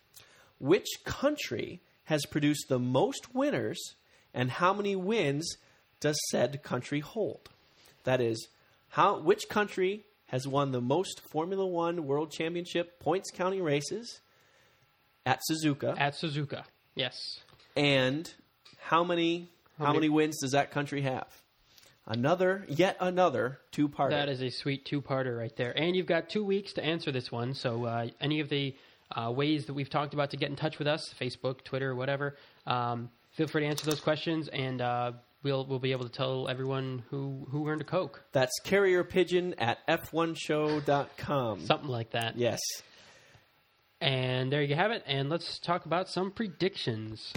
Which country has produced the most winners, and how many wins does said country hold? That is, how which country has won the most Formula One World Championship points counting races at Suzuka, At Suzuka, yes. and how many how, many- many wins does that country have? Another, yet another two parter. That is a sweet two-parter right there. And you've got two weeks to answer this one. So uh, any of the uh, ways that we've talked about to get in touch with us, Facebook, Twitter, whatever, um, feel free to answer those questions. And uh, we'll we'll be able to tell everyone who who earned a Coke, That's carrier pigeon at f1show.com. something like that. Yes. And there you have it. And let's talk about some predictions.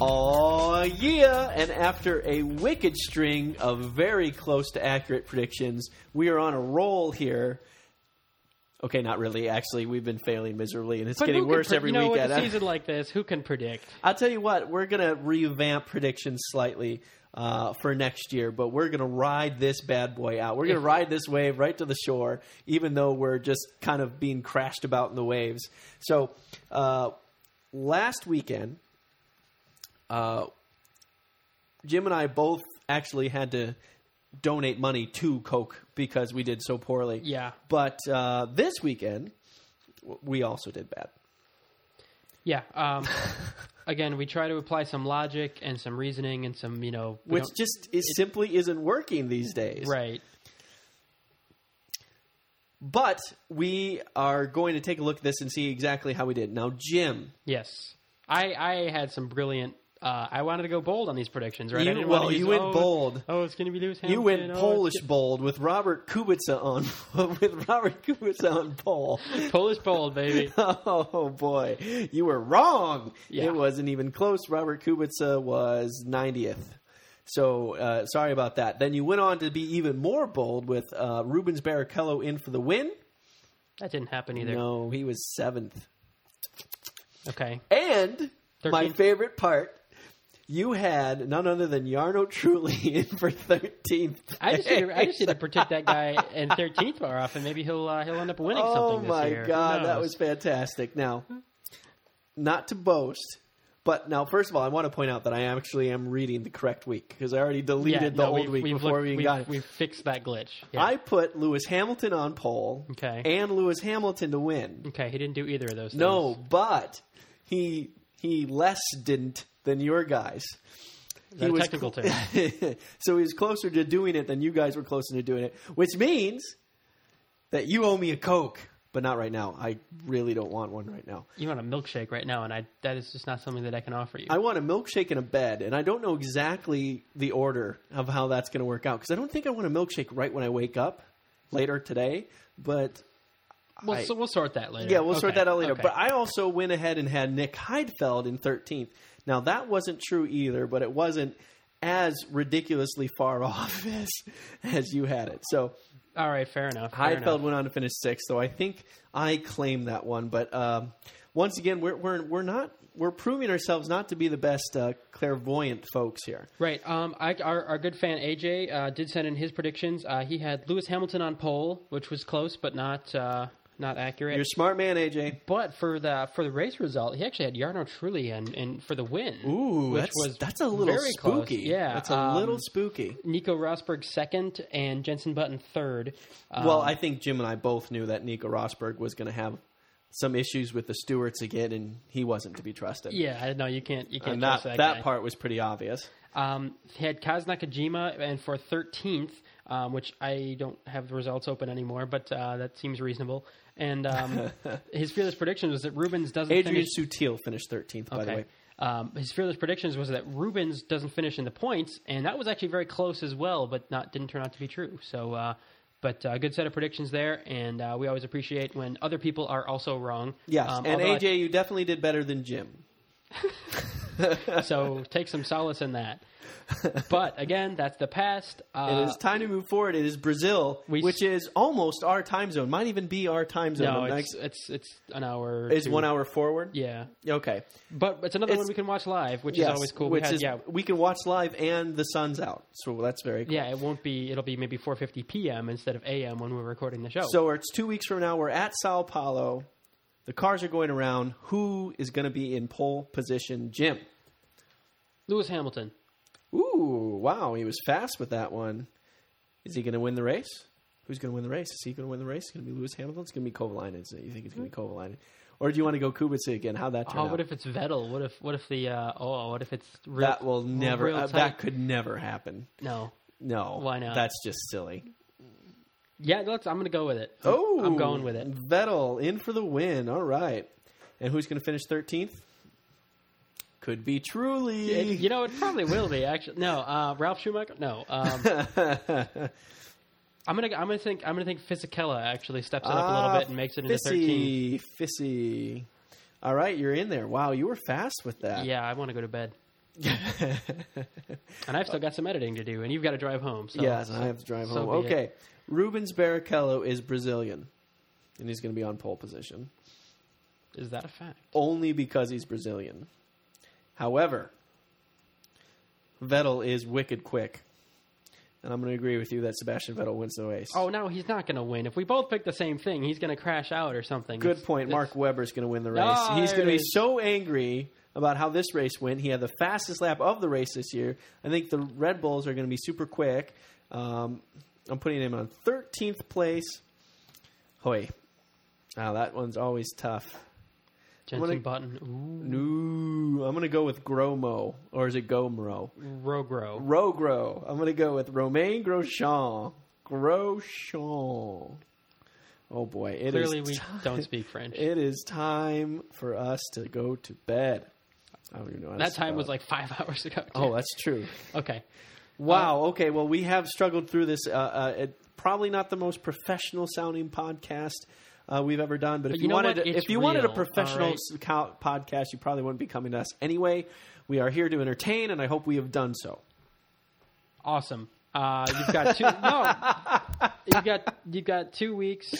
Oh yeah! And after a wicked string of very close to accurate predictions, we are on a roll here. Okay, not really. Actually, we've been failing miserably, and it's But getting worse pre- every you know, week. With a season like this, who can predict? I'll tell you what, we're gonna revamp predictions slightly uh, for next year, but we're gonna ride this bad boy out. We're gonna ride this wave right to the shore, even though we're just kind of being crashed about in the waves. So, uh, last weekend, uh, Jim and I both actually had to donate money to Coke because we did so poorly. Yeah. But uh, this weekend, we also did bad. Yeah. Um, again, we try to apply some logic and some reasoning and some, you know, which just is simply isn't working these days. right. But we are going to take a look at this and see exactly how we did. Now, Jim, Yes. I I had some brilliant. Uh, I wanted to go bold on these predictions, right? I You- didn't well, to you went oh, bold. Oh, it's going to be Lewis you Hamilton. went oh, Polish bold with Robert Kubica on with Robert Kubica on pole. Polish bold, baby. Oh boy, you were wrong. Yeah. It wasn't even close. Robert Kubica was 90th. So uh, sorry about that. Then you went on to be even more bold with uh, Rubens Barrichello in for the win. That didn't happen either. No, he was seventh. Okay. And my favorite part, you had none other than Jarno Trulli in for 13th. I just need to, I just need to protect that guy in 13th more often. Maybe he'll uh, he'll end up winning Oh something this my god, that was fantastic. Now, not to boast, but now first of all, I want to point out that I actually am reading the correct week because I already deleted yeah, the no, old week before looked- we even got it. We've fixed that glitch. Yeah. I put Lewis Hamilton on pole Okay. and Lewis Hamilton to win. okay, he didn't do either of those. Things. No, but he he less didn't than your guys. That a technical term? so he was closer to doing it than you guys were closer to doing it, which means that you owe me a Coke, but not right now. I really don't want one right now. You want a milkshake right now, and I that is just not something that I can offer you. I want a milkshake and a bed, and I don't know exactly the order of how that's going to work out because I don't think I want a milkshake right when I wake up later today, but we'll, I- so we'll sort that later. Yeah, we'll sort that out later. okay. But I also went ahead and had Nick Heidfeld in 13th. Now, that wasn't true either, but it wasn't as ridiculously far off as, as you had it. So all right, fair enough. fair Heidfeld enough. went on to finish sixth, so I think I claim that one. But um, once again, we're, we're, we're not. We're proving ourselves not to be the best uh, clairvoyant folks here. Right. Um, I, our, our good fan AJ uh, did send in his predictions. Uh, he had Lewis Hamilton on pole, which was close but not uh, not accurate. You're a smart man, AJ. but for the for the race result, he actually had Jarno Trulli and, and for the win. Ooh, which that's, was that's a little very close. spooky. Yeah, that's a um, little spooky. Nico Rosberg second and Jenson Button third. Um, Well, I think Jim and I both knew that Nico Rosberg was going to have some issues with the stewards again, and he wasn't to be trusted. yeah, I know you can't you can't trust that that, part was pretty obvious. Um, he had Kaz Nakajima and for 13th, um, which I don't have the results open anymore, but uh, that seems reasonable. And um, his fearless prediction was that Rubens doesn't Adrian finish. Sutil finished 13th, by the way. Um, his fearless predictions was that Rubens doesn't finish in the points, and that was actually very close as well, but not didn't turn out to be true. So, uh, but uh, good set of predictions there, and uh, we always appreciate when other people are also wrong. Yes, Um, and although I- AJ, you definitely did better than Jim. so take some solace in that. But again, that's the past. Uh, it is time to move forward. It is Brazil, we which is almost our time zone. Might even be our time zone. no, it's, it's it's an hour. is one hour forward. Yeah, Okay. but it's another It's- one we can watch live, which yes, is always cool. Which we had, is yeah, we can watch live and the sun's out, so that's very cool. yeah. It won't be. It'll be maybe 4:50 p.m. instead of a.m. when we're recording the show. So it's two weeks from now. We're at Sao Paulo. The cars are going around. Who is going to be in pole position? Jim. Lewis Hamilton. Ooh, wow, he was fast with that one. Is he going to win the race? Who's going to win the race? Is he going to win the race? It's going to be Lewis Hamilton. It's going to be Kovalainen. Is it? You think it's going to be Kovalainen, or do you want to go Kubica again? How'd that turn Oh, out? what if it's Vettel? What if what if the uh, oh what if it's real, that will never. Uh, that could never happen. no No, Why not? That's just silly. Yeah, let's. I'm going to go with it. Oh, I'm going with it. Vettel in for the win. All right. And who's going to finish 13th? Could be Trulli. It- you know, it probably will be actually. No, uh, Ralf Schumacher. No, um, I'm gonna. I'm gonna think. I'm gonna think Fisichella actually steps it up a little Ah, bit and makes it into 13. Fissy, Fissy. All right, you're in there. Wow, you were fast with that. Yeah, I want to go to bed, and I've still got some editing to do, and you've got to drive home. So, yes, I have to drive so home. be it. Rubens Barrichello is Brazilian, and he's going to be on pole position Is that a fact? only because he's Brazilian. However, Vettel is wicked quick, and I'm going to agree with you that Sebastian Vettel wins the race. Oh no, he's not going to win. If we both pick the same thing, he's going to crash out or something. Good It's- point. it's- Mark Webber's going to win the race. Ah, He's there going to it be is. so angry about how this race went. He had the fastest lap of the race this year. I think the Red Bulls are going to be super quick. Um, I'm putting him on 13th place. Hoy. Now that one's always tough. Jenson gonna- Button. Ooh, No, I'm going to go with Gromo, or is it Gomro? Rogro. Rogro. I'm going to go with Romain Grosjean. Grosjean. Oh boy, it is Clearly, we time- don't speak French. It is time for us to go to bed. I don't even know that time was like five hours ago. too. Oh, that's true. okay. Wow. okay. Well, we have struggled through this. Uh, uh, it, probably not the most professional sounding podcast uh, we've ever done. But if you, you know wanted, if you wanted a professional right? co- podcast, you probably wouldn't be coming to us anyway. We are here to entertain, and I hope we have done so. Awesome. Uh, you've got two. no, you've got you've got two weeks.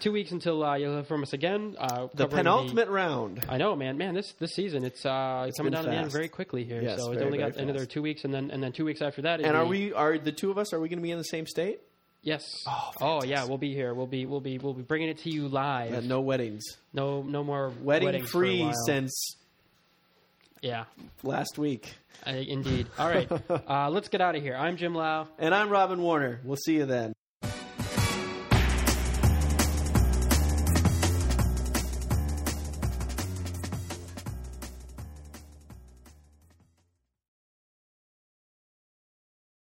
Two weeks until uh, you'll hear from us again. Uh, The penultimate round. I know, man. Man, this this season it's uh, coming been down to the end very quickly here. Yes, so it's only got another two weeks, and then and then two weeks after that. And are the- we? Are the two of us? Are we going to be in the same state? Yes. Oh, yeah, we'll be here. We'll be we'll be we'll be bringing it to you live. Uh, no weddings. no no more Wedding weddings free since Yeah, last week. uh, indeed. All right, uh, let's get out of here. I'm Jim Lau. And I'm Robin Warner. We'll see you then.